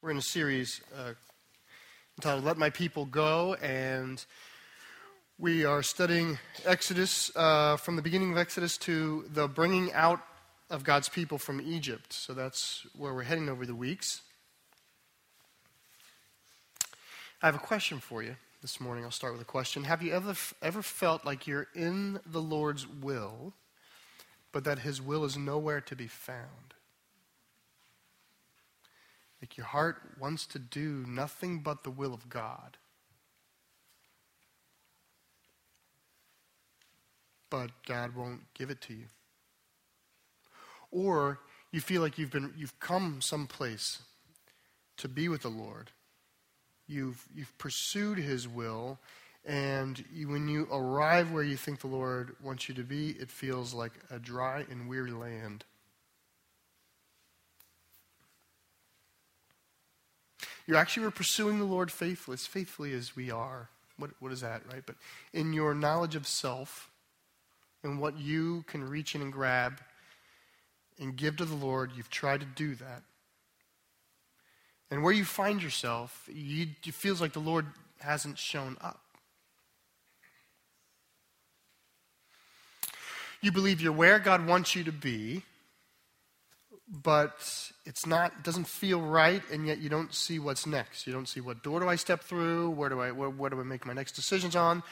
We're in a series uh, entitled Let My People Go, and we are studying Exodus uh, from the beginning of Exodus to the bringing out of God's people from Egypt. So that's where we're heading over the weeks. I have a question for you this morning. I'll start with a question. Have you ever, ever felt like you're in the Lord's will, but that His will is nowhere to be found? Like your heart wants to do nothing but the will of God. But God won't give it to you. Or you feel like you've been you've come someplace to be with the Lord. You've you've pursued his will and you, when you arrive where you think the Lord wants you to be, it feels like a dry and weary land. You actually were pursuing the Lord faithfully, as faithfully as we are. What, what is that, right? But in your knowledge of self and what you can reach in and grab and give to the Lord, you've tried to do that. And where you find yourself, you, it feels like the Lord hasn't shown up. You believe you're where God wants you to be, but it's not doesn't feel right and yet you don't see what's next. You don't see what door do i step through? Where do i where, where, do i make my next decisions on?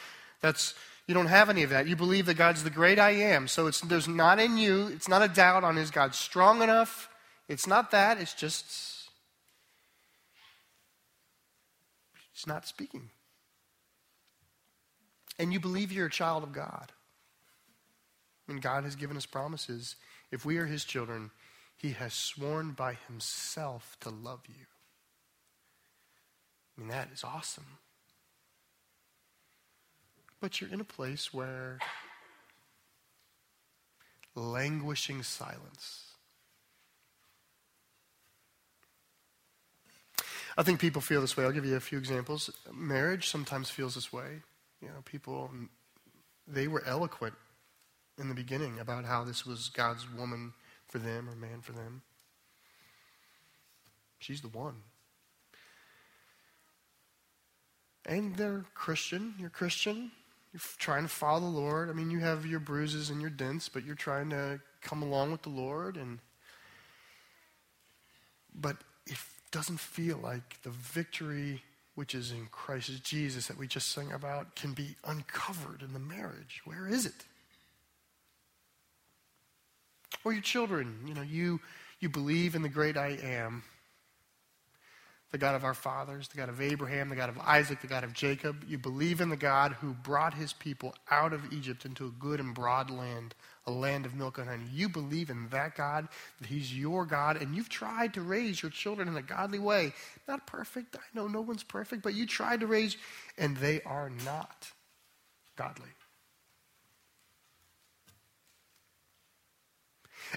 That's you don't have any of that. You believe that god's the great i am. So it's there's not in you it's not a doubt on is god strong enough? It's not that it's just it's not speaking. And you believe you're a child of god. And god has given us promises. If we are his children he has sworn by himself to love you. I mean, that is awesome. But you're in a place where languishing silence. I think people feel this way. I'll give you a few examples. Marriage sometimes feels this way. You know, people, they were eloquent in the beginning about how this was God's woman for them or man for them. She's the one. And they're Christian. You're Christian. You're trying to follow the Lord. I mean, you have your bruises and your dents, but you're trying to come along with the Lord. And but it doesn't feel like the victory which is in Christ Jesus that we just sang about can be uncovered in the marriage. Where is it? Or your children, you know, you, you believe in the great I am, the God of our fathers, the God of Abraham, the God of Isaac, the God of Jacob. You believe in the God who brought his people out of Egypt into a good and broad land, a land of milk and honey. You believe in that God, that he's your God, and you've tried to raise your children in a godly way. Not perfect, I know no one's perfect, but you tried to raise, and they are not godly.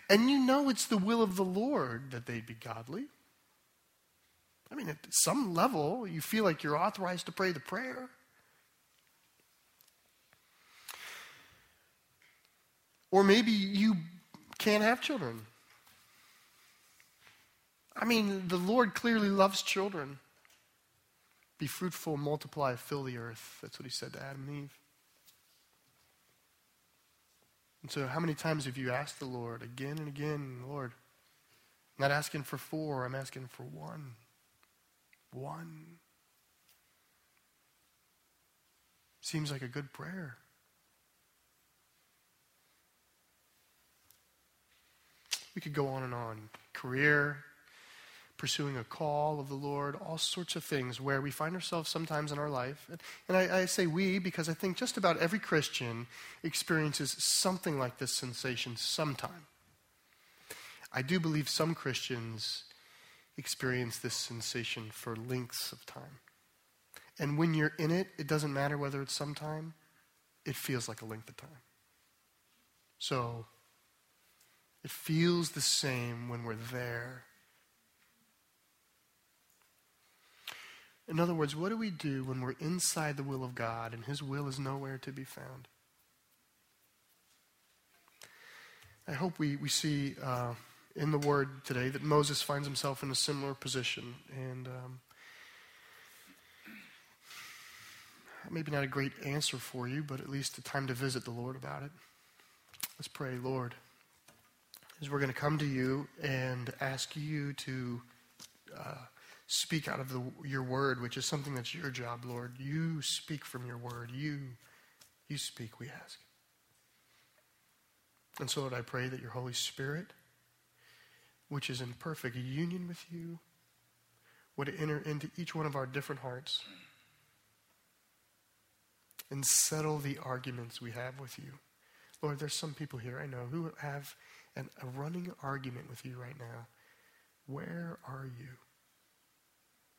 And you know it's the will of the Lord that they be godly. I mean, at some level, you feel like you're authorized to pray the prayer. Or maybe you can't have children. I mean, the Lord clearly loves children. Be fruitful, multiply, fill the earth. That's what he said to Adam and Eve. And so, how many times have you asked the Lord again and again, Lord, I'm not asking for four, I'm asking for one. One. Seems like a good prayer. We could go on and on. Career, pursuing a call of the Lord, all sorts of things where we find ourselves sometimes in our life. And I, I, say we because I think just about every Christian experiences something like this sensation sometime. I do believe some Christians experience this sensation for lengths of time. And when you're in it, it doesn't matter whether it's sometime, it feels like a length of time. So, it feels the same when we're there In other words, what do we do when we're inside the will of God and His will is nowhere to be found? I hope we, we see uh, in the Word today that Moses finds himself in a similar position. And um, maybe not a great answer for you, but at least a time to visit the Lord about it. Let's pray, Lord, as we're going to come to you and ask you to uh, speak out of the, your word, which is something that's your job, Lord. You speak from your word. You, you speak, we ask. And so, Lord, I pray that your Holy Spirit, which is in perfect union with you, would enter into each one of our different hearts and settle the arguments we have with you. Lord, there's some people here I know who have an, a running argument with you right now. Where are you?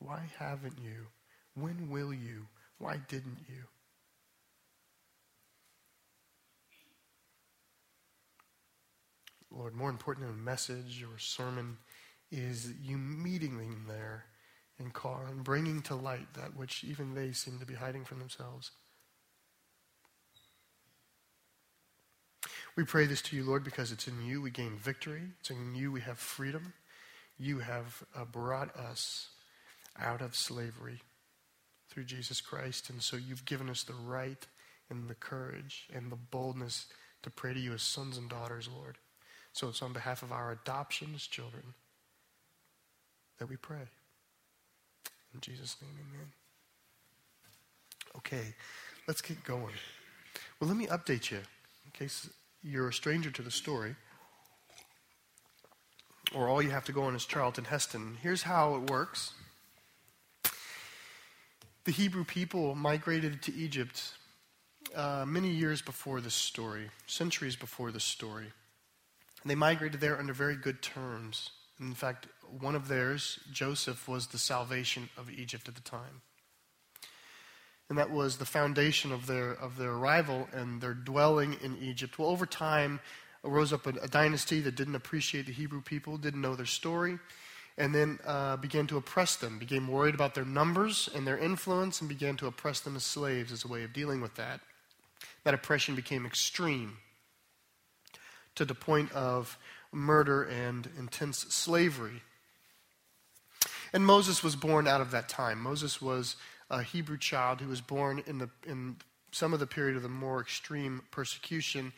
Why haven't you? When will you? Why didn't you? Lord, more important than a message or a sermon is you meeting them there and calling, bringing to light that which even they seem to be hiding from themselves. We pray this to you, Lord, because it's in you we gain victory. It's in you we have freedom. You have uh, brought us out of slavery through Jesus Christ. And so you've given us the right and the courage and the boldness to pray to you as sons and daughters, Lord. So it's on behalf of our adoption as children that we pray. In Jesus' name, amen. Okay, let's get going. Well, let me update you in case you're a stranger to the story, or all you have to go on is Charlton Heston. Here's how it works the Hebrew people migrated to Egypt uh, many years before this story, centuries before this story. They migrated there under very good terms. In fact, one of theirs, Joseph, was the salvation of Egypt at the time. And that was the foundation of their, of their arrival and their dwelling in Egypt. Well, over time, arose up a, a dynasty that didn't appreciate the Hebrew people, didn't know their story, and then uh, began to oppress them, became worried about their numbers and their influence, and began to oppress them as slaves as a way of dealing with that. That oppression became extreme to the point of murder and intense slavery. And Moses was born out of that time. Moses was a Hebrew child who was born in, the, in some of the period of the more extreme persecution.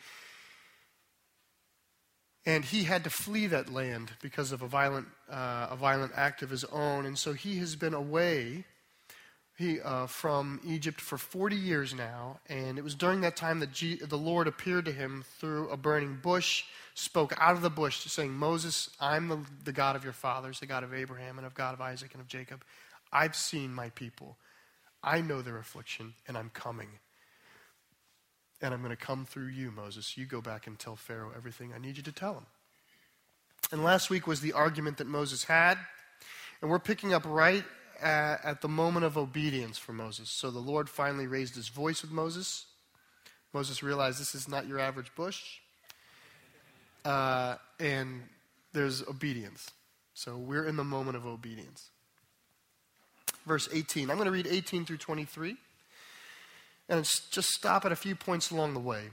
And he had to flee that land because of a violent, uh, a violent act of his own. And so he has been away he, uh, from Egypt for 40 years now, and it was during that time that G- the Lord appeared to him through a burning bush, spoke out of the bush, saying, Moses, I'm the, the God of your fathers, the God of Abraham, and of God of Isaac and of Jacob. I've seen my people. I know their affliction, and I'm coming. And I'm going to come through you, Moses. You go back and tell Pharaoh everything I need you to tell him. And last week was the argument that Moses had. And we're picking up right at, at, the moment of obedience for Moses. So the Lord finally raised his voice with Moses. Moses realized this is not your average bush. Uh, and there's obedience. So we're in the moment of obedience. Verse 18. I'm going to read 18 through 23. And just stop at a few points along the way.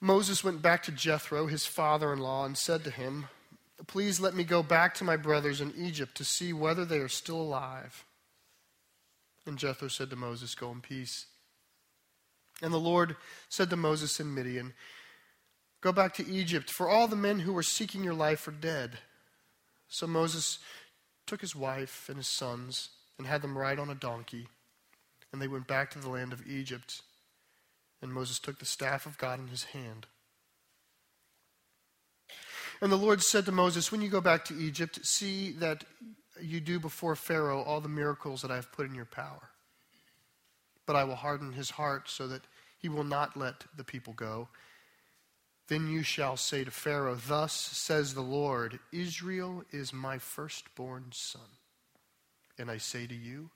Moses went back to Jethro, his father in law, and said to him, Please let me go back to my brothers in Egypt to see whether they are still alive. And Jethro said to Moses, Go in peace. And the Lord said to Moses in Midian, Go back to Egypt, for all the men who were seeking your life are dead. So Moses took his wife and his sons and had them ride on a donkey, and they went back to the land of Egypt. And Moses took the staff of God in his hand. And the Lord said to Moses, When you go back to Egypt, see that you do before Pharaoh all the miracles that I have put in your power. But I will harden his heart so that he will not let the people go. Then you shall say to Pharaoh, Thus says the Lord, Israel is my firstborn son. And I say to you,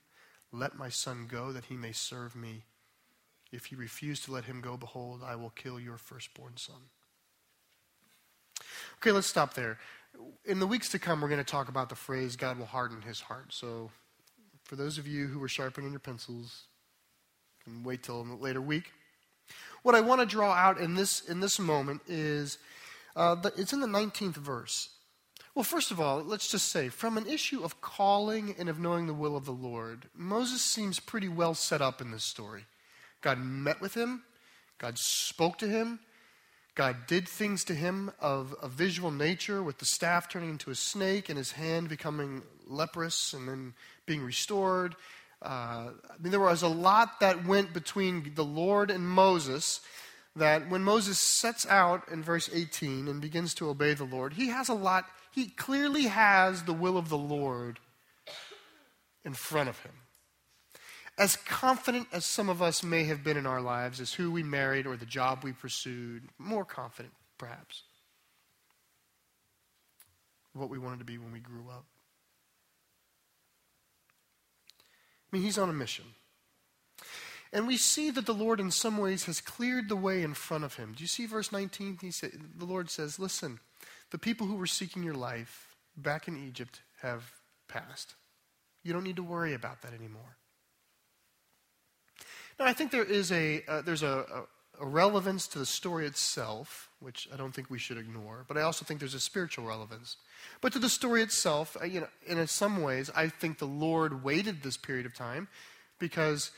Let my son go that he may serve me. If you refuse to let him go, behold, I will kill your firstborn son. Okay, let's stop there. In the weeks to come, we're going to talk about the phrase, God will harden his heart. So, for those of you who are sharpening your pencils, can wait till a later week. What I want to draw out in this, in this moment is Uh, the, it's in the 19th verse. Well, first of all, let's just say, from an issue of calling and of knowing the will of the Lord, Moses seems pretty well set up in this story. God met with him, God spoke to him, God did things to him of a visual nature, with the staff turning into a snake and his hand becoming leprous and then being restored. Uh, I mean, there was a lot that went between the Lord and Moses that when Moses sets out in verse 18 and begins to obey the Lord, he has a lot, he clearly has the will of the Lord in front of him. As confident as some of us may have been in our lives as who we married or the job we pursued, more confident, perhaps, what we wanted to be when we grew up. I mean, he's on a mission. And we see that the Lord, in some ways, has cleared the way in front of him. Do you see verse 19? He say, the Lord says, Listen, the people who were seeking your life back in Egypt have passed. You don't need to worry about that anymore. Now, I think there is a, uh, there's a, a, a relevance to the story itself, which I don't think we should ignore, but I also think there's a spiritual relevance. But to the story itself, uh, you know, in some ways, I think the Lord waited this period of time because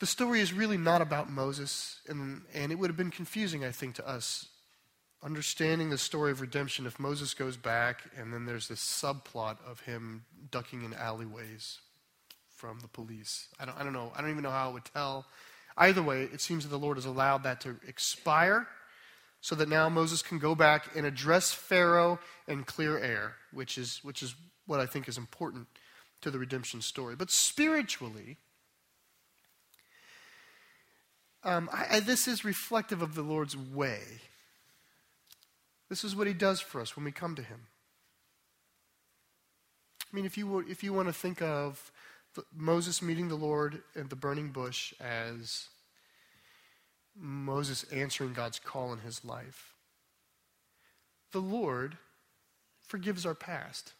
the story is really not about Moses, and, and it would have been confusing, I think, to us understanding the story of redemption if Moses goes back and then there's this subplot of him ducking in alleyways from the police. I don't, I don't know. I don't even know how it would tell. Either way, it seems that the Lord has allowed that to expire so that now Moses can go back and address Pharaoh and clear air, which is, which is what I think is important to the redemption story. But spiritually, um, I, I, this is reflective of the Lord's way. This is what He does for us when we come to Him. I mean, if you, if you want to think of Moses meeting the Lord at the burning bush as Moses answering God's call in his life, the Lord forgives our past.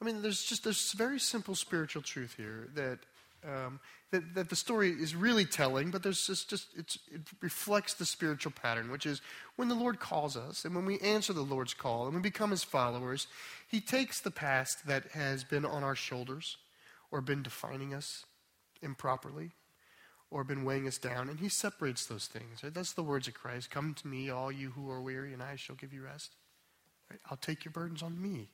I mean, there's just this very simple spiritual truth here that um, that, that the story is really telling, but there's just, just it reflects the spiritual pattern, which is when the Lord calls us and when we answer the Lord's call and we become his followers, he takes the past that has been on our shoulders or been defining us improperly or been weighing us down, and he separates those things. Right? That's the words of Christ. Come to me, all you who are weary, and I shall give you rest. Right? I'll take your burdens on me.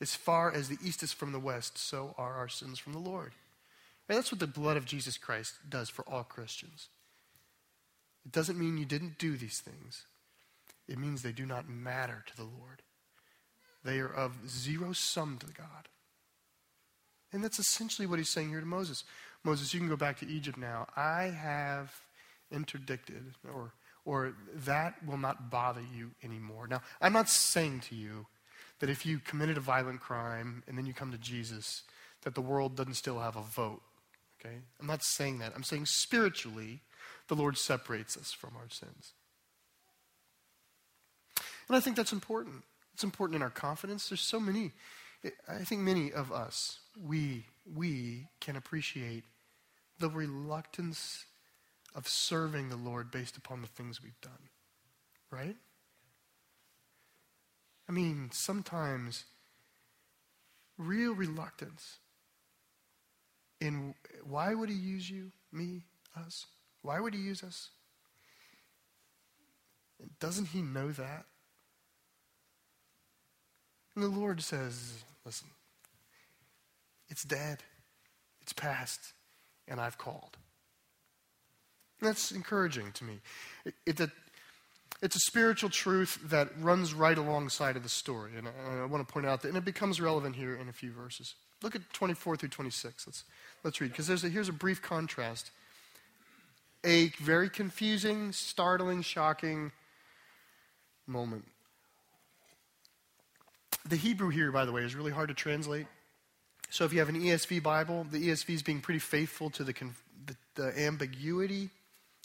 As far as the east is from the west, so are our sins from the Lord. And that's what the blood of Jesus Christ does for all Christians. It doesn't mean you didn't do these things, it means they do not matter to the Lord. They are of zero sum to God. And that's essentially what he's saying here to Moses. Moses, you can go back to Egypt now. I have interdicted, or, or that will not bother you anymore. Now, I'm not saying to you that if you committed a violent crime and then you come to Jesus, that the world doesn't still have a vote Okay? I'm not saying that. I'm saying spiritually, the Lord separates us from our sins. And I think that's important. It's important in our confidence. There's so many, I think many of us, we, we can appreciate the reluctance of serving the Lord based upon the things we've done. Right? I mean, sometimes real reluctance and why would he use you, me, us? Why would he use us? Doesn't he know that? And the Lord says, listen, it's dead, it's past, and I've called. And that's encouraging to me. It, it, it, it's a spiritual truth that runs right alongside of the story. And I, I want to point out that, and it becomes relevant here in a few verses. Look at 24 through 26. Let's, let's read, because here's a brief contrast. A very confusing, startling, shocking moment. The Hebrew here, by the way, is really hard to translate. So if you have an ESV Bible, the ESV is being pretty faithful to the, the, the ambiguity.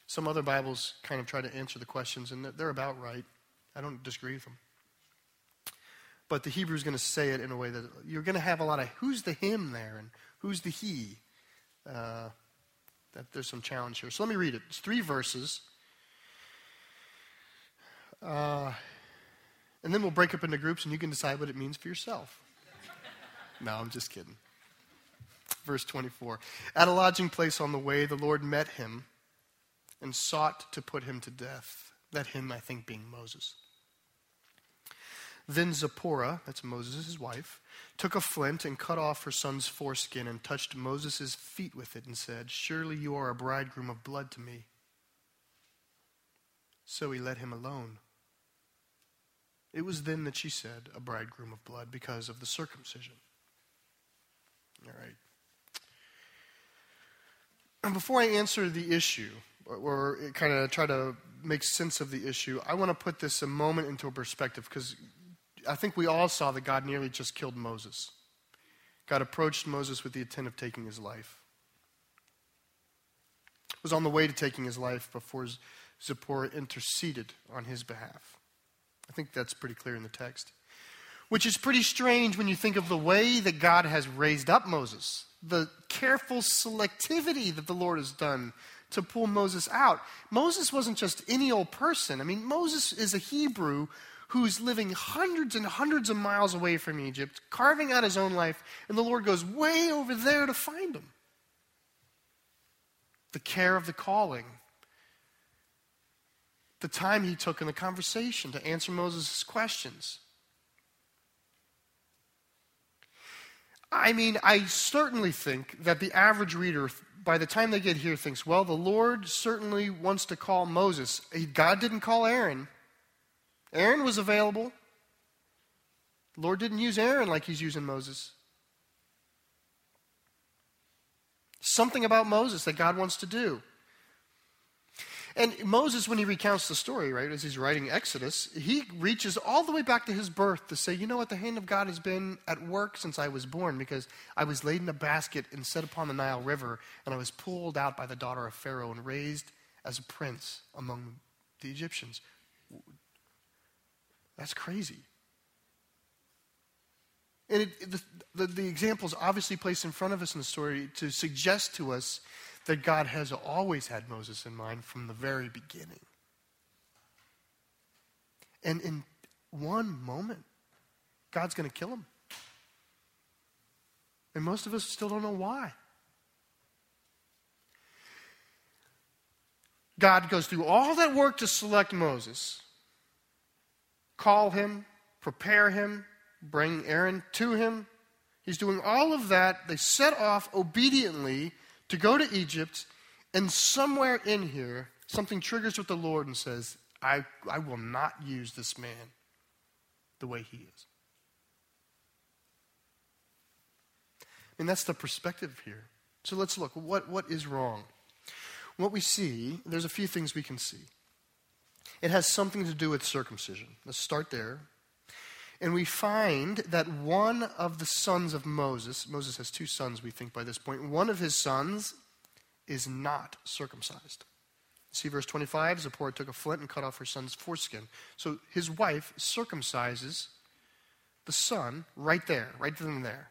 Some other Bibles kind of try to answer the questions, and they're about right. I don't disagree with them but the Hebrew is going to say it in a way that you're going to have a lot of who's the him there and who's the he. Uh, that there's some challenge here. So let me read it. It's three verses. Uh, and then we'll break up into groups and you can decide what it means for yourself. no, I'm just kidding. Verse 24. At a lodging place on the way, the Lord met him and sought to put him to death. That him, I think, being Moses. Then Zipporah, that's Moses' wife, took a flint and cut off her son's foreskin and touched Moses' feet with it and said, Surely you are a bridegroom of blood to me. So he let him alone. It was then that she said, A bridegroom of blood, because of the circumcision. All right. And before I answer the issue, or, kind of try to make sense of the issue, I want to put this a moment into a perspective because I think we all saw that God nearly just killed Moses. God approached Moses with the intent of taking his life. Was on the way to taking his life before Zipporah interceded on his behalf. I think that's pretty clear in the text. Which is pretty strange when you think of the way that God has raised up Moses, the careful selectivity that the Lord has done to pull Moses out. Moses wasn't just any old person. I mean, Moses is a Hebrew who's living hundreds and hundreds of miles away from Egypt, carving out his own life, and the Lord goes way over there to find him. The care of the calling, the time he took in the conversation to answer Moses' questions. I mean, I certainly think that the average reader, by the time they get here, thinks, well, the Lord certainly wants to call Moses. God didn't call Aaron. Aaron was available. The Lord didn't use Aaron like he's using Moses. Something about Moses that God wants to do. And Moses, when he recounts the story, right, as he's writing Exodus, he reaches all the way back to his birth to say, you know what, the hand of God has been at work since I was born because I was laid in a basket and set upon the Nile River, and I was pulled out by the daughter of Pharaoh and raised as a prince among the Egyptians. That's crazy. And it, the, the, the example is obviously placed in front of us in the story to suggest to us that God has always had Moses in mind from the very beginning. And in one moment, God's going to kill him. And most of us still don't know why. God goes through all that work to select Moses, call him, prepare him, bring Aaron to him. He's doing all of that. They set off obediently to go to Egypt, and somewhere in here, something triggers with the Lord and says, I, I will not use this man the way he is. And that's the perspective here. So let's look. What, what is wrong? What we see, there's a few things we can see. It has something to do with circumcision. Let's start there. And we find that one of the sons of Moses, Moses has two sons, we think, by this point, one of his sons is not circumcised. See verse 25 Zipporah took a flint and cut off her son's foreskin. So his wife circumcises the son right there, right then and there,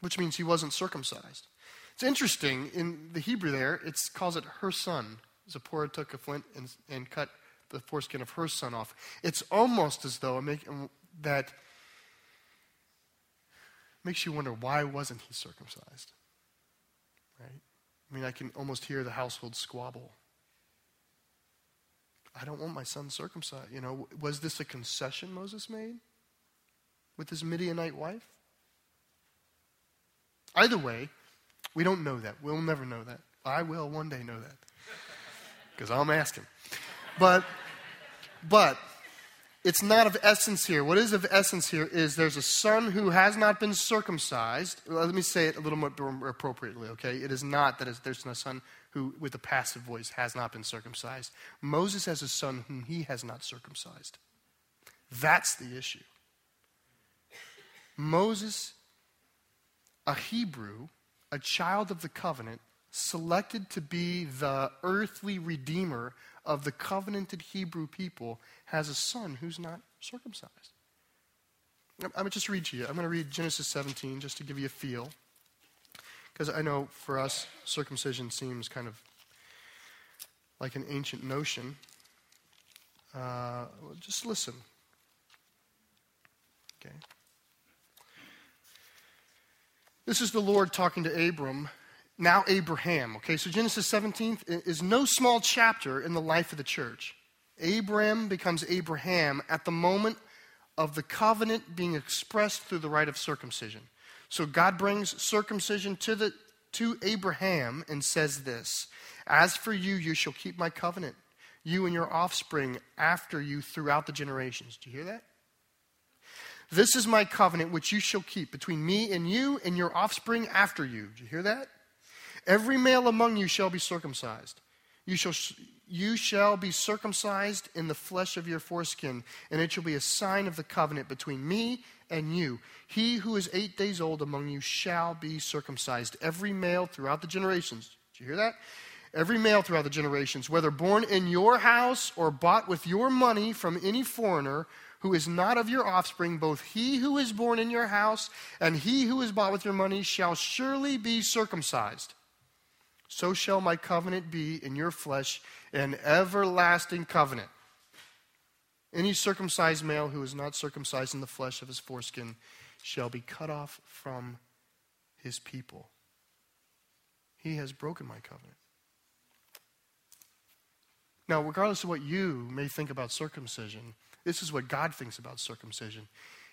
which means he wasn't circumcised. It's interesting, in the Hebrew there, it calls it her son. Zipporah took a flint and, and cut the foreskin of her son off. It's almost as though make, um, that makes you wonder why wasn't he circumcised? Right? I mean, I can almost hear the household squabble. I don't want my son circumcised. You know, was this a concession Moses made with his Midianite wife? Either way, we don't know that. We'll never know that. I will one day know that because I'm asking. But, but it's not of essence here. What is of essence here is there's a son who has not been circumcised. Let me say it a little more appropriately, okay? It is not that there's a son who, with a passive voice, has not been circumcised. Moses has a son whom he has not circumcised. That's the issue. Moses, a Hebrew, a child of the covenant, selected to be the earthly redeemer of the covenanted Hebrew people, has a son who's not circumcised. I'm going to just read to you. I'm going to read Genesis 17 just to give you a feel. Because I know for us, circumcision seems kind of like an ancient notion. Uh, just listen. Okay. This is the Lord talking to Abram, now Abraham. Okay, so Genesis 17 is no small chapter in the life of the church. Abram becomes Abraham at the moment of the covenant being expressed through the rite of circumcision. So God brings circumcision to, the, to Abraham and says this As for you, you shall keep my covenant, you and your offspring after you throughout the generations. Do you hear that? This is my covenant which you shall keep between me and you and your offspring after you. Do you hear that? Every male among you shall be circumcised. You shall, you shall be circumcised in the flesh of your foreskin, and it shall be a sign of the covenant between me and you. He who is eight days old among you shall be circumcised. Every male throughout the generations. Did you hear that? Every male throughout the generations, whether born in your house or bought with your money from any foreigner who is not of your offspring, both he who is born in your house and he who is bought with your money shall surely be circumcised. So shall my covenant be in your flesh, an everlasting covenant. Any circumcised male who is not circumcised in the flesh of his foreskin shall be cut off from his people. He has broken my covenant. Now, regardless of what you may think about circumcision, this is what God thinks about circumcision.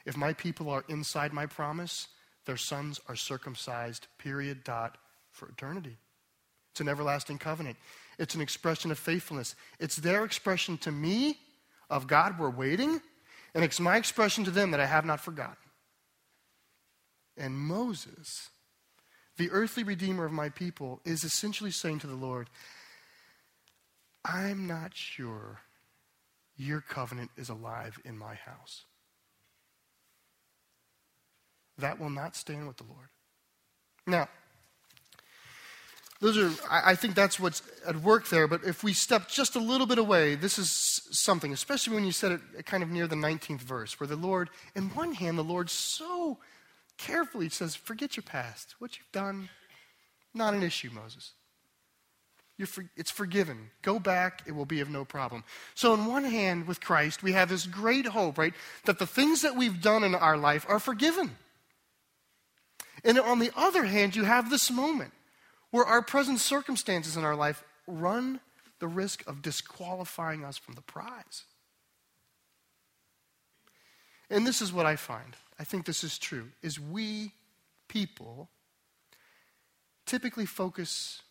If my people are inside my promise, their sons are circumcised, period, dot, for eternity. It's an everlasting covenant. It's an expression of faithfulness. It's their expression to me of God, we're waiting, and it's my expression to them that I have not forgotten. And Moses, the earthly redeemer of my people, is essentially saying to the Lord, I'm not sure your covenant is alive in my house. That will not stand with the Lord. Now, those are, I think that's what's at work there. But if we step just a little bit away, this is something, especially when you said it kind of near the 19th verse, where the Lord, in one hand, the Lord so carefully says, Forget your past. What you've done, not an issue, Moses. For, it's forgiven. Go back, it will be of no problem. So, on one hand, with Christ, we have this great hope, right? That the things that we've done in our life are forgiven. And on the other hand, you have this moment where our present circumstances in our life run the risk of disqualifying us from the prize. And this is what I find. I think this is true is we people typically focus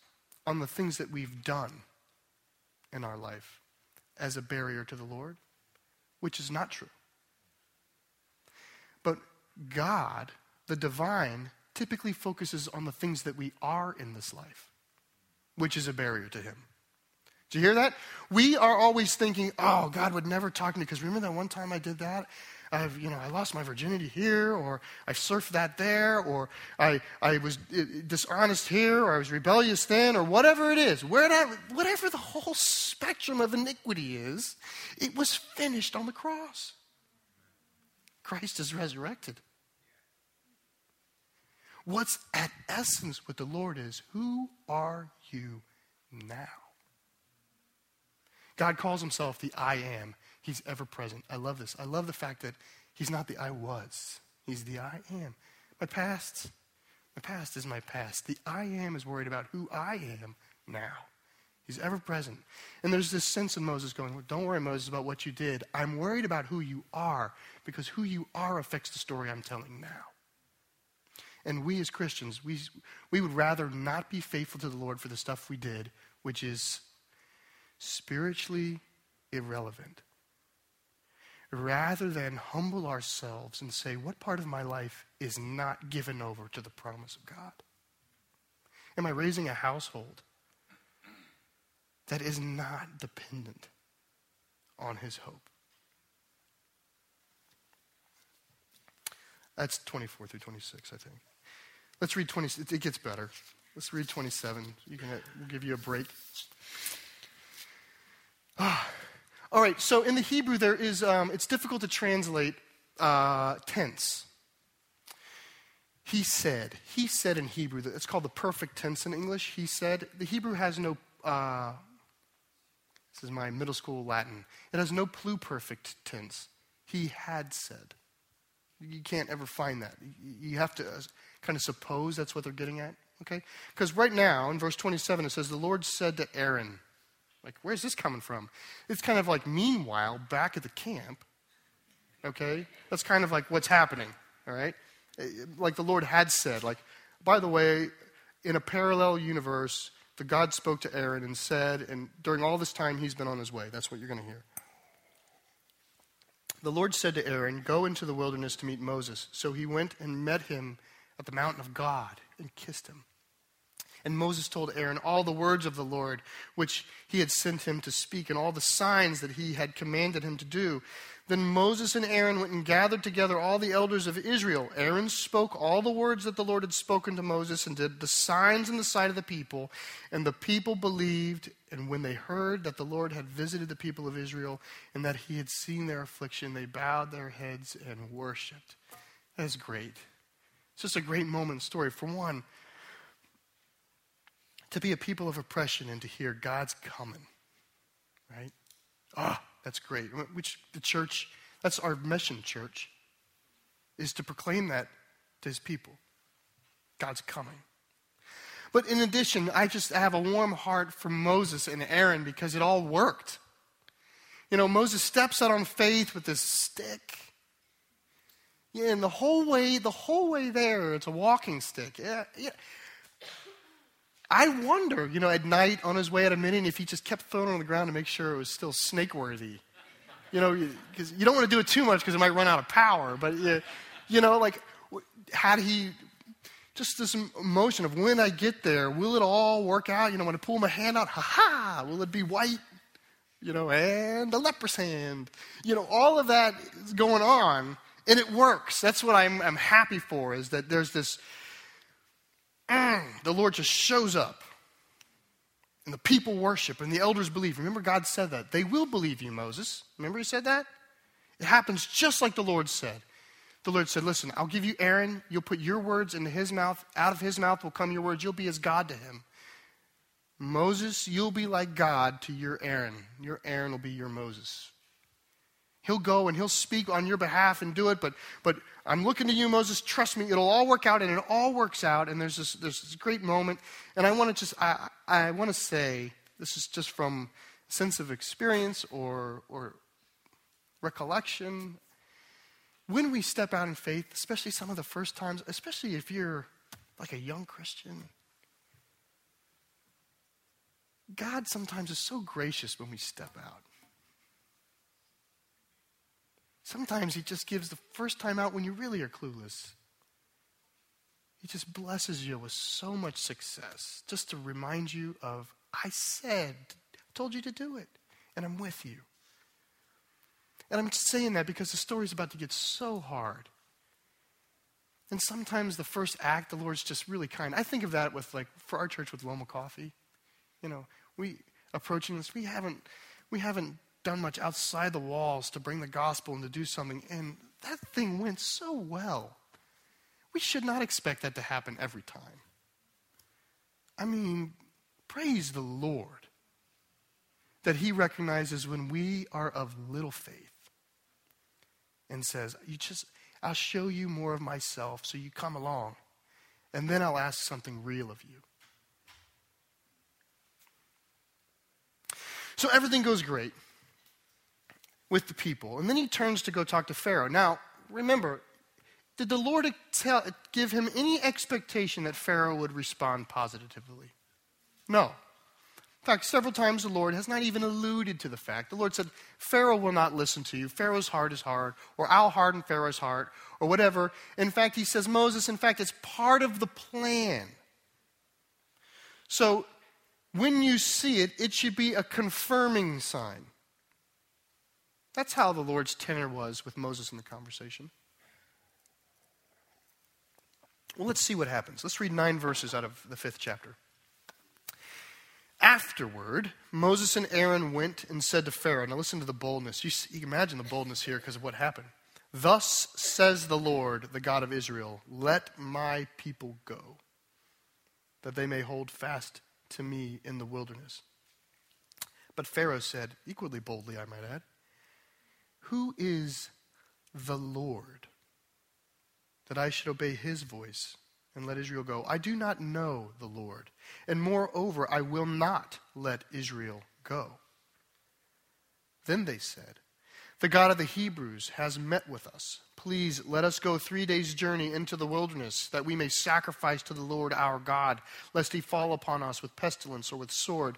on the things that we've done in our life as a barrier to the Lord, which is not true. But God, the divine, typically focuses on the things that we are in this life, which is a barrier to Him. Do you hear that? We are always thinking, oh, God would never talk to me because remember that one time I did that? I've, you know, I lost my virginity here, or I surfed that there, or I, I was uh, dishonest here, or I was rebellious then, or whatever it is. That, whatever the whole spectrum of iniquity is, it was finished on the cross. Christ is resurrected. What's at essence with the Lord is who are you now? God calls himself the I am. He's ever present. I love this. I love the fact that he's not the I was, he's the I am. My past, my past is my past. The I am is worried about who I am now. He's ever present. And there's this sense of Moses going, well, Don't worry, Moses, about what you did. I'm worried about who you are because who you are affects the story I'm telling now. And we as Christians, we, we would rather not be faithful to the Lord for the stuff we did, which is spiritually irrelevant, rather than humble ourselves and say, What part of my life is not given over to the promise of God? Am I raising a household that is not dependent on His hope? That's 24 through 26, I think. Let's read 20. It gets better. Let's read 27. You can, we'll give you a break. Ah. All right, so in the Hebrew, there is, um, it's difficult to translate uh, tense. He said. He said in Hebrew. It's called the perfect tense in English. He said. The Hebrew has no uh, This is my middle school Latin. It has no pluperfect tense. He had said. You can't ever find that. You have to kind of suppose that's what they're getting at, okay? Because right now, in verse 27, it says, The Lord said to Aaron, like, where's this coming from? It's kind of like, meanwhile, back at the camp, okay? That's kind of like what's happening, all right? Eh, like the Lord had said, like, by the way, in a parallel universe, the God spoke to Aaron and said, and during all this time, he's been on his way. That's what you're going to hear. The Lord said to Aaron, Go into the wilderness to meet Moses. So he went and met him at the mountain of God and kissed him. And Moses told Aaron all the words of the Lord, which he had sent him to speak, and all the signs that he had commanded him to do. Then Moses and Aaron went and gathered together all the elders of Israel. Aaron spoke all the words that the Lord had spoken to Moses and did the signs in the sight of the people. And the people believed. And when they heard that the Lord had visited the people of Israel and that he had seen their affliction, they bowed their heads and worshiped. That is great. It's just a great moment story. For one, to be a people of oppression and to hear God's coming, right? Ah, that's great. Which the church, that's our mission, church, is to proclaim that to his people. God's coming. But in addition, I just have a warm heart for Moses and Aaron because it all worked. You know, Moses steps out on faith with this stick. Yeah, and the whole way, the whole way there, it's a walking stick. Yeah, yeah. I wonder, you know, at night on his way at a meeting, if he just kept throwing it on the ground to make sure it was still snake worthy. You know, because you don't want to do it too much because it might run out of power. But, you know, like, had he just this emotion of when I get there, will it all work out? You know, when I pull my hand out, ha ha, will it be white? You know, and a leper's hand. You know, all of that is going on, and it works. That's what I'm, I'm happy for, is that there's this mm, the Lord just shows up. And the people worship and the elders believe. Remember, God said that. They will believe you, Moses. Remember, he said that? It happens just like the Lord said. The Lord said, Listen, I'll give you Aaron. You'll put your words into his mouth. Out of his mouth will come your words. You'll be as God to him. Moses, you'll be like God to your Aaron. Your Aaron will be your Moses. He'll go and he'll speak on your behalf and do it, but, but I'm looking to you, Moses. Trust me, it'll all work out, and it all works out. And there's this, there's this great moment. And I want to just, I, I want to say, this is just from sense of experience or, or recollection. When we step out in faith, especially some of the first times, especially if you're like a young Christian, God sometimes is so gracious when we step out. Sometimes He just gives the first time out when you really are clueless. He just blesses you with so much success just to remind you of, I said, I told you to do it, and I'm with you. And I'm saying that because the story's about to get so hard. And sometimes the first act, the Lord's just really kind. I think of that with, like, for our church with Loma Coffee. You know, we approaching this, we haven't, we haven't done much outside the walls to bring the gospel and to do something. And that thing went so well. We should not expect that to happen every time. I mean, praise the Lord that He recognizes when we are of little faith and says, You just, I'll show you more of myself so you come along, and then I'll ask something real of you. So everything goes great with the people. And then he turns to go talk to Pharaoh. Now, remember, did the Lord tell, give him any expectation that Pharaoh would respond positively? No. In fact, several times the Lord has not even alluded to the fact. The Lord said, Pharaoh will not listen to you. Pharaoh's heart is hard, or I'll harden Pharaoh's heart, or whatever. In fact, he says, Moses, in fact, it's part of the plan. So when you see it, it should be a confirming sign. That's how the Lord's tenor was with Moses in the conversation. Well, let's see what happens. Let's read nine verses out of the fifth chapter. Afterward, Moses and Aaron went and said to Pharaoh, now listen to the boldness. You, you imagine the boldness here because of what happened. Thus says the Lord, the God of Israel, let my people go, that they may hold fast to me in the wilderness. But Pharaoh said, equally boldly, I might add, Who is the Lord that I should obey his voice and let Israel go? I do not know the Lord, and moreover, I will not let Israel go. Then they said, The God of the Hebrews has met with us. Please let us go three days' journey into the wilderness, that we may sacrifice to the Lord our God, lest he fall upon us with pestilence or with sword.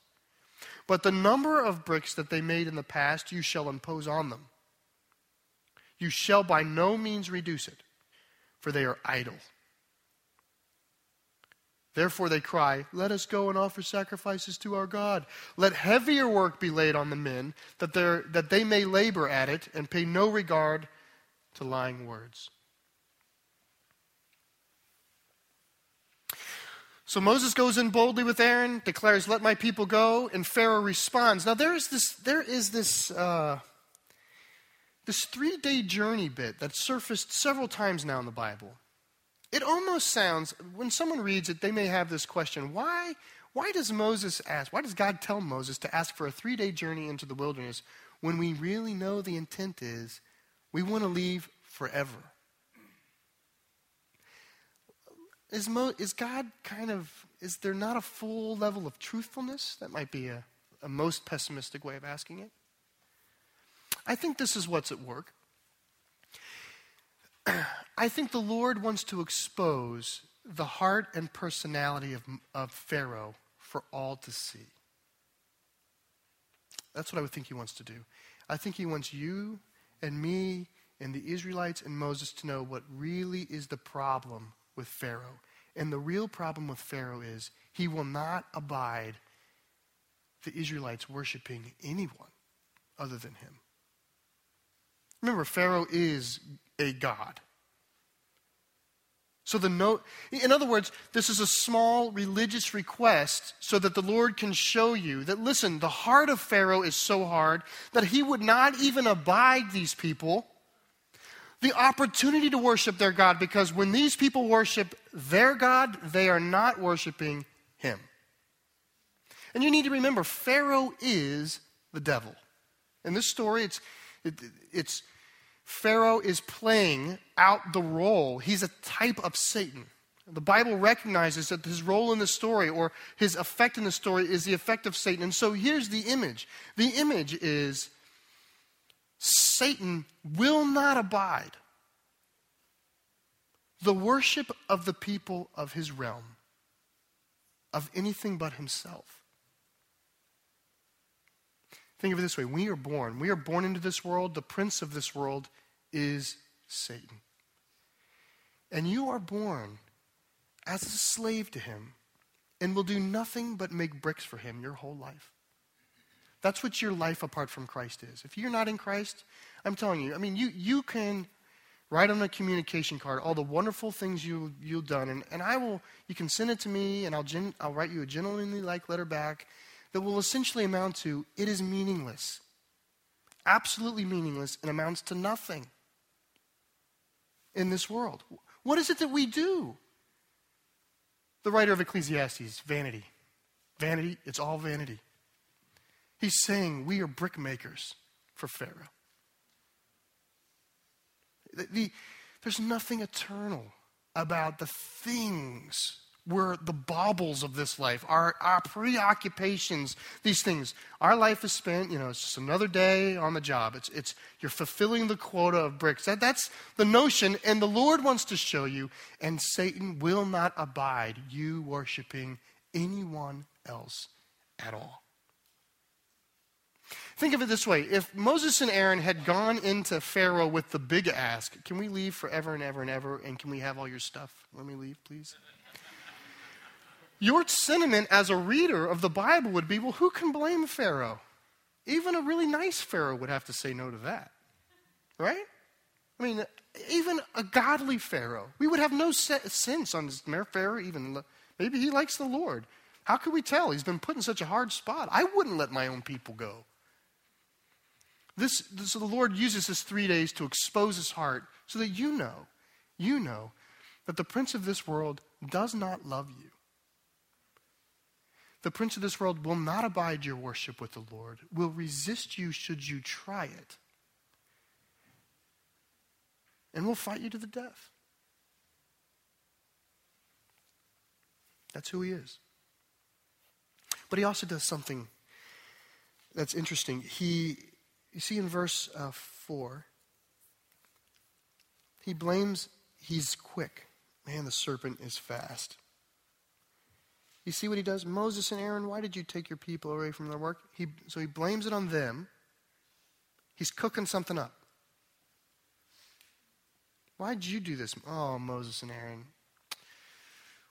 But the number of bricks that they made in the past, you shall impose on them. You shall by no means reduce it, for they are idle. Therefore they cry, Let us go and offer sacrifices to our God. Let heavier work be laid on the men, that, that they may labor at it and pay no regard to lying words. So Moses goes in boldly with Aaron, declares, Let my people go, and Pharaoh responds. Now there is this, there is this, uh, this three day journey bit that surfaced several times now in the Bible. It almost sounds, when someone reads it, they may have this question why, why does Moses ask, why does God tell Moses to ask for a three day journey into the wilderness when we really know the intent is we want to leave forever? Is, Mo, is God kind of, is there not a full level of truthfulness? That might be a, a most pessimistic way of asking it. I think this is what's at work. I think the Lord wants to expose the heart and personality of, of Pharaoh for all to see. That's what I would think he wants to do. I think he wants you and me and the Israelites and Moses to know what really is the problem with Pharaoh. And the real problem with Pharaoh is he will not abide the Israelites worshiping anyone other than him. Remember, Pharaoh is a God. So the note, in other words, this is a small religious request so that the Lord can show you that, listen, the heart of Pharaoh is so hard that he would not even abide these people the opportunity to worship their God because when these people worship their God, they are not worshiping him. And you need to remember, Pharaoh is the devil. In this story, it's, it, it's Pharaoh is playing out the role. He's a type of Satan. The Bible recognizes that his role in the story or his effect in the story is the effect of Satan. And so here's the image the image is Satan will not abide the worship of the people of his realm of anything but himself. Think of it this way we are born. We are born into this world. The prince of this world is Satan. And you are born as a slave to him and will do nothing but make bricks for him your whole life. That's what your life apart from Christ is. If you're not in Christ, I'm telling you, I mean, you, you can write on a communication card all the wonderful things you, you've done, and, and I will, you can send it to me, and I'll, gen, I'll write you a gentlemanly like letter back that will essentially amount to it is meaningless. Absolutely meaningless and amounts to nothing in this world. What is it that we do? The writer of Ecclesiastes, vanity. Vanity, it's all vanity. He's saying we are brickmakers for Pharaoh. The, the, there's nothing eternal about the things we're the baubles of this life, our, our preoccupations, these things. Our life is spent, you know, it's just another day on the job. It's, it's you're fulfilling the quota of bricks. That, that's the notion, and the Lord wants to show you, and Satan will not abide you worshiping anyone else at all. Think of it this way if Moses and Aaron had gone into Pharaoh with the big ask, can we leave forever and ever and ever, and can we have all your stuff when we leave, please? your sentiment as a reader of the Bible would be well, who can blame Pharaoh? Even a really nice Pharaoh would have to say no to that. Right? I mean, even a godly Pharaoh, we would have no sense on this Pharaoh even. Maybe he likes the Lord. How could we tell? He's been put in such a hard spot. I wouldn't let my own people go. This, so the Lord uses this three days to expose his heart so that you know, you know, that the prince of this world does not love you. The prince of this world will not abide your worship with the Lord, will resist you should you try it, and will fight you to the death. That's who he is. But he also does something that's interesting. He, you see in verse uh, 4, he blames, he's quick. Man, the serpent is fast. You see what he does? Moses and Aaron, why did you take your people away from their work? He, so he blames it on them. He's cooking something up. Why'd you do this? Oh, Moses and Aaron.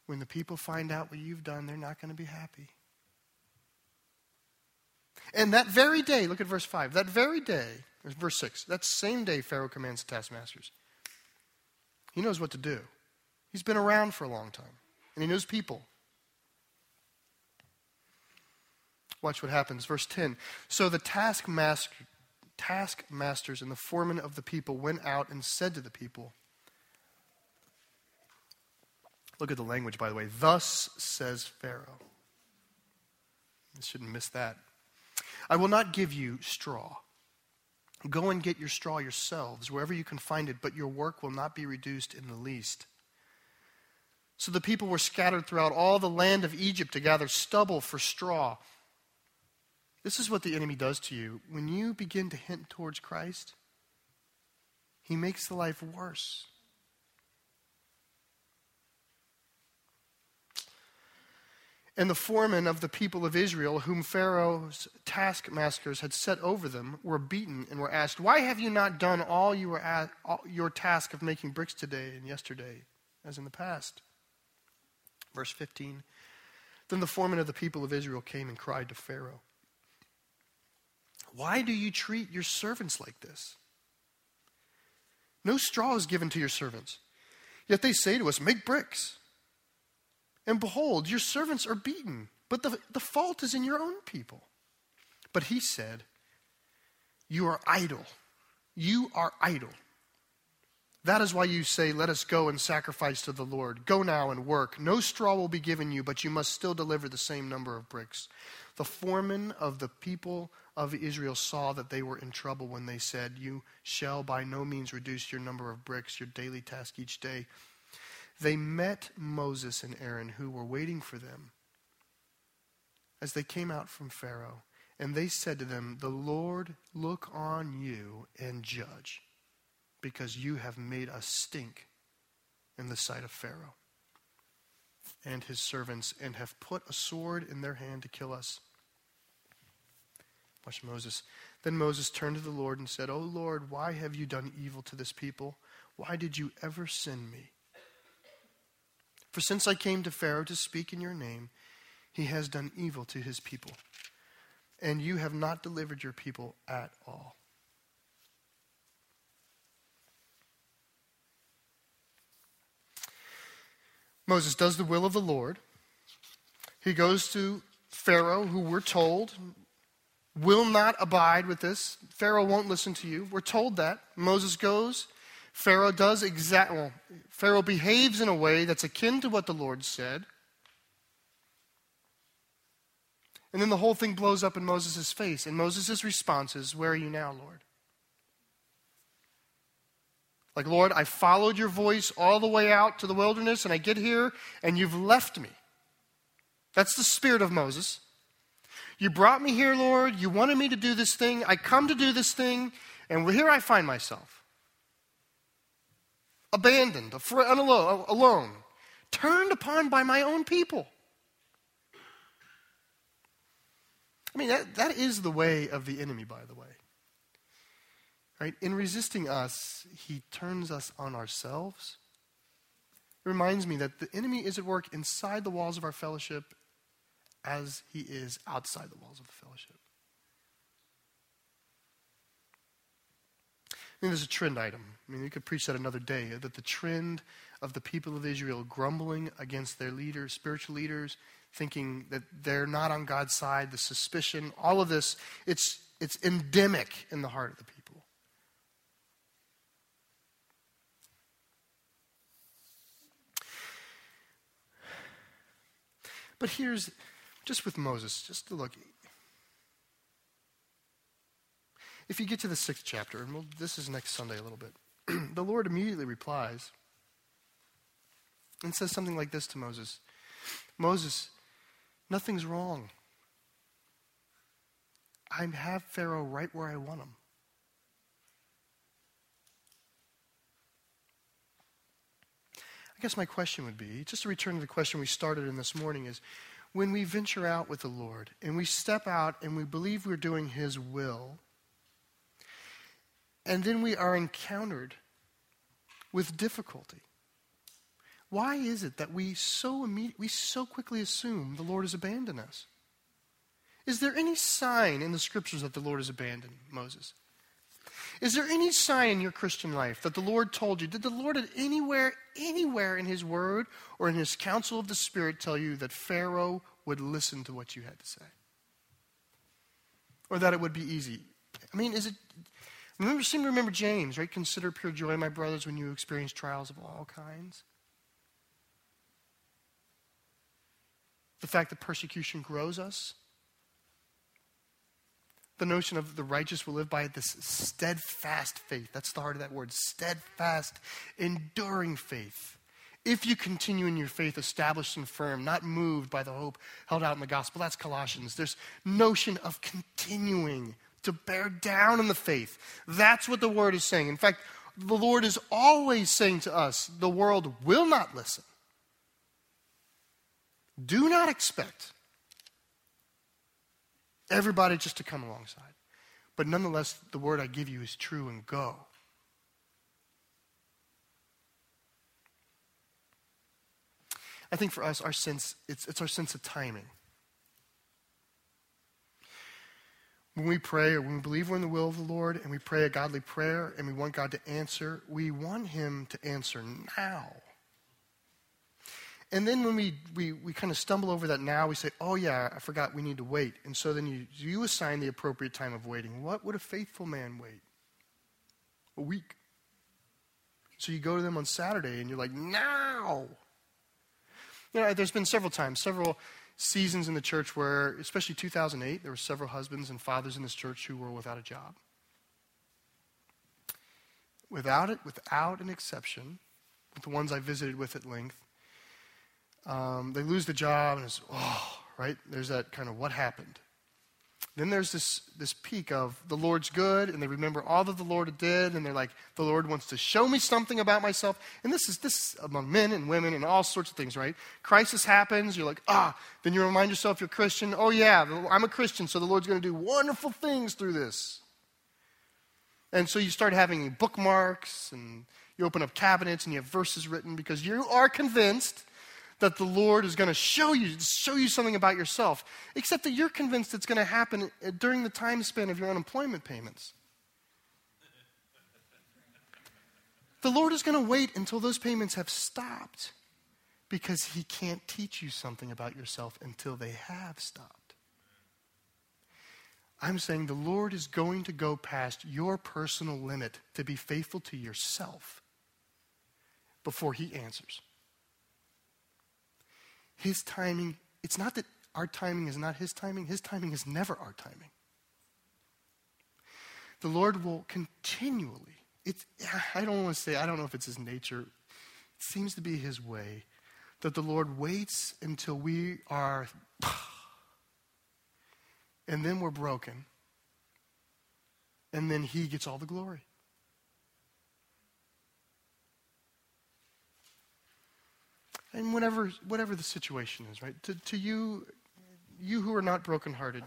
When the people find out what you've done, they're not going to be happy. And that very day, look at verse 5. That very day, verse 6, that same day, Pharaoh commands the taskmasters. He knows what to do. He's been around for a long time, and he knows people. Watch what happens. Verse 10. So the taskmaster, taskmasters and the foremen of the people went out and said to the people, Look at the language, by the way. Thus says Pharaoh. You shouldn't miss that. I will not give you straw. Go and get your straw yourselves, wherever you can find it, but your work will not be reduced in the least. So the people were scattered throughout all the land of Egypt to gather stubble for straw. This is what the enemy does to you. When you begin to hint towards Christ, he makes the life worse. And the foremen of the people of Israel, whom Pharaoh's taskmasters had set over them, were beaten and were asked, Why have you not done all, you were at, all your task of making bricks today and yesterday, as in the past? Verse 15 Then the foreman of the people of Israel came and cried to Pharaoh, Why do you treat your servants like this? No straw is given to your servants. Yet they say to us, Make bricks. And behold, your servants are beaten, but the, the fault is in your own people. But he said, You are idle. You are idle. That is why you say, Let us go and sacrifice to the Lord. Go now and work. No straw will be given you, but you must still deliver the same number of bricks. The foreman of the people of Israel saw that they were in trouble when they said, You shall by no means reduce your number of bricks, your daily task each day. They met Moses and Aaron, who were waiting for them as they came out from Pharaoh. And they said to them, The Lord look on you and judge, because you have made us stink in the sight of Pharaoh and his servants, and have put a sword in their hand to kill us. Watch Moses. Then Moses turned to the Lord and said, O Lord, why have you done evil to this people? Why did you ever send me? For since I came to Pharaoh to speak in your name, he has done evil to his people, and you have not delivered your people at all. Moses does the will of the Lord. He goes to Pharaoh, who we're told will not abide with this. Pharaoh won't listen to you. We're told that. Moses goes. Pharaoh does exact well, Pharaoh behaves in a way that's akin to what the Lord said. And then the whole thing blows up in Moses' face. And Moses' response is, Where are you now, Lord? Like, Lord, I followed your voice all the way out to the wilderness, and I get here, and you've left me. That's the spirit of Moses. You brought me here, Lord. You wanted me to do this thing. I come to do this thing, and here I find myself abandoned, alone, turned upon by my own people. I mean, that, that is the way of the enemy, by the way. Right? In resisting us, he turns us on ourselves. It reminds me that the enemy is at work inside the walls of our fellowship as he is outside the walls of the fellowship. I mean, there's a trend item. I mean, you could preach that another day. That the trend of the people of Israel grumbling against their leaders, spiritual leaders, thinking that they're not on God's side, the suspicion, all of this, it's, it's endemic in the heart of the people. But here's, just with Moses, just to look. If you get to the sixth chapter, and we'll, this is next Sunday a little bit, the Lord immediately replies and says something like this to Moses Moses, nothing's wrong. I have Pharaoh right where I want him. I guess my question would be just to return to the question we started in this morning is when we venture out with the Lord and we step out and we believe we're doing His will, and then we are encountered with difficulty. Why is it that we so we so quickly assume the Lord has abandoned us? Is there any sign in the scriptures that the Lord has abandoned Moses? Is there any sign in your Christian life that the Lord told you? Did the Lord at anywhere, anywhere in His Word or in His counsel of the Spirit tell you that Pharaoh would listen to what you had to say? Or that it would be easy? I mean, is it. Remember, seem to remember James, right? Consider pure joy, my brothers, when you experience trials of all kinds. The fact that persecution grows us the notion of the righteous will live by this steadfast faith. That's the heart of that word steadfast, enduring faith. If you continue in your faith, established and firm, not moved by the hope held out in the gospel, that's Colossians. There's notion of continuing to bear down in the faith. That's what the word is saying. In fact, the Lord is always saying to us, the world will not listen. Do not expect everybody just to come alongside. But nonetheless, the word I give you is true and go. I think for us, our sense, it's, it's our sense of timing. When we pray or when we believe we're in the will of the Lord and we pray a godly prayer and we want God to answer, we want Him to answer now. And then when we, we, we kind of stumble over that now, we say, oh, yeah, I forgot we need to wait. And so then you, you assign the appropriate time of waiting. What would a faithful man wait? A week. So you go to them on Saturday and you're like, now. You know, there's been several times, several seasons in the church where, especially 2008, there were several husbands and fathers in this church who were without a job. Without it, without an exception, with the ones I visited with at length, um, they lose the job, and it's, oh, right? There's that kind of what happened. Then there's this, this peak of the Lord's good, and they remember all that the Lord did, and they're like, the Lord wants to show me something about myself. And this is this is among men and women and all sorts of things, right? Crisis happens, you're like, ah, then you remind yourself you're Christian. Oh, yeah, I'm a Christian, so the Lord's going to do wonderful things through this. And so you start having bookmarks, and you open up cabinets, and you have verses written because you are convinced that the Lord is going to show you, show you something about yourself, except that you're convinced it's going to happen uh, during the time span of your unemployment payments. The Lord is going to wait until those payments have stopped because He can't teach you something about yourself until they have stopped. I'm saying the Lord is going to go past your personal limit to be faithful to yourself before He answers. His timing, it's not that our timing is not His timing, His timing is never our timing. The Lord will continually, it's, I don't want to say, I don't know if it's His nature, it seems to be His way, that the Lord waits until we are, and then we're broken, and then He gets all the glory. And whatever, whatever the situation is, right? To, to you, you who are not brokenhearted,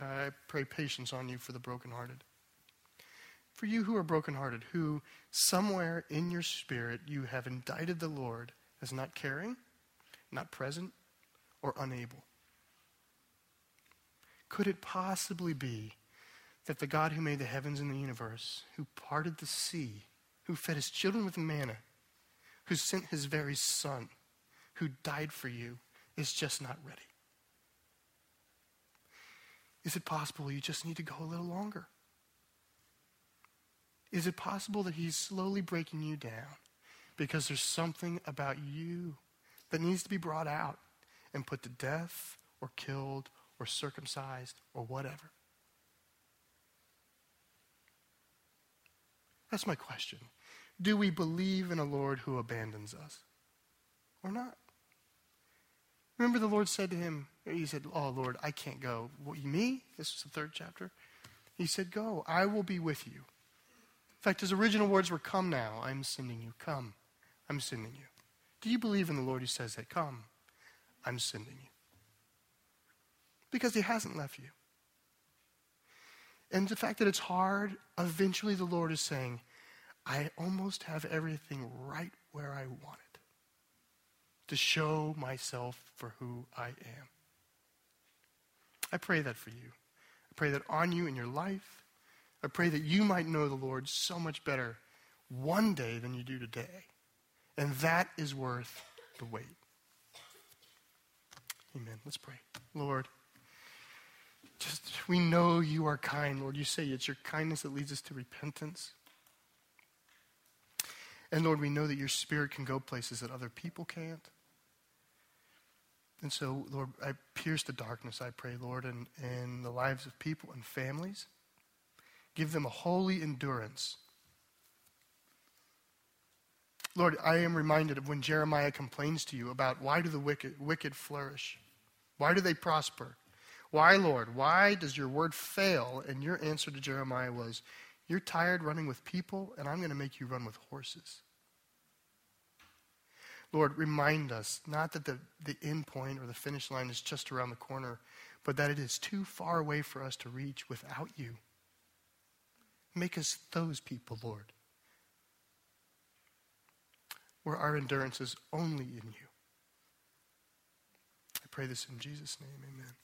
uh, I pray patience on you for the brokenhearted. For you who are brokenhearted, who somewhere in your spirit you have indicted the Lord as not caring, not present, or unable. Could it possibly be that the God who made the heavens and the universe, who parted the sea, who fed his children with manna, who sent his very son, who died for you, is just not ready? Is it possible you just need to go a little longer? Is it possible that he's slowly breaking you down because there's something about you that needs to be brought out and put to death or killed or circumcised or whatever? That's my question. Do we believe in a Lord who abandons us or not? Remember, the Lord said to him, He said, Oh, Lord, I can't go. What, you, me? This was the third chapter. He said, Go, I will be with you. In fact, his original words were, Come now, I'm sending you. Come, I'm sending you. Do you believe in the Lord who says that? Come, I'm sending you. Because he hasn't left you. And the fact that it's hard, eventually the Lord is saying, I almost have everything right where I want it to show myself for who I am. I pray that for you. I pray that on you in your life. I pray that you might know the Lord so much better one day than you do today. And that is worth the wait. Amen. Let's pray. Lord, just we know you are kind, Lord. You say it's your kindness that leads us to repentance. And Lord, we know that your spirit can go places that other people can't. And so, Lord, I pierce the darkness, I pray, Lord, in, in the lives of people and families. Give them a holy endurance. Lord, I am reminded of when Jeremiah complains to you about why do the wicked, wicked flourish? Why do they prosper? Why, Lord? Why does your word fail? And your answer to Jeremiah was, You're tired running with people, and I'm going to make you run with horses. Lord, remind us not that the, the end point or the finish line is just around the corner, but that it is too far away for us to reach without you. Make us those people, Lord, where our endurance is only in you. I pray this in Jesus' name. Amen.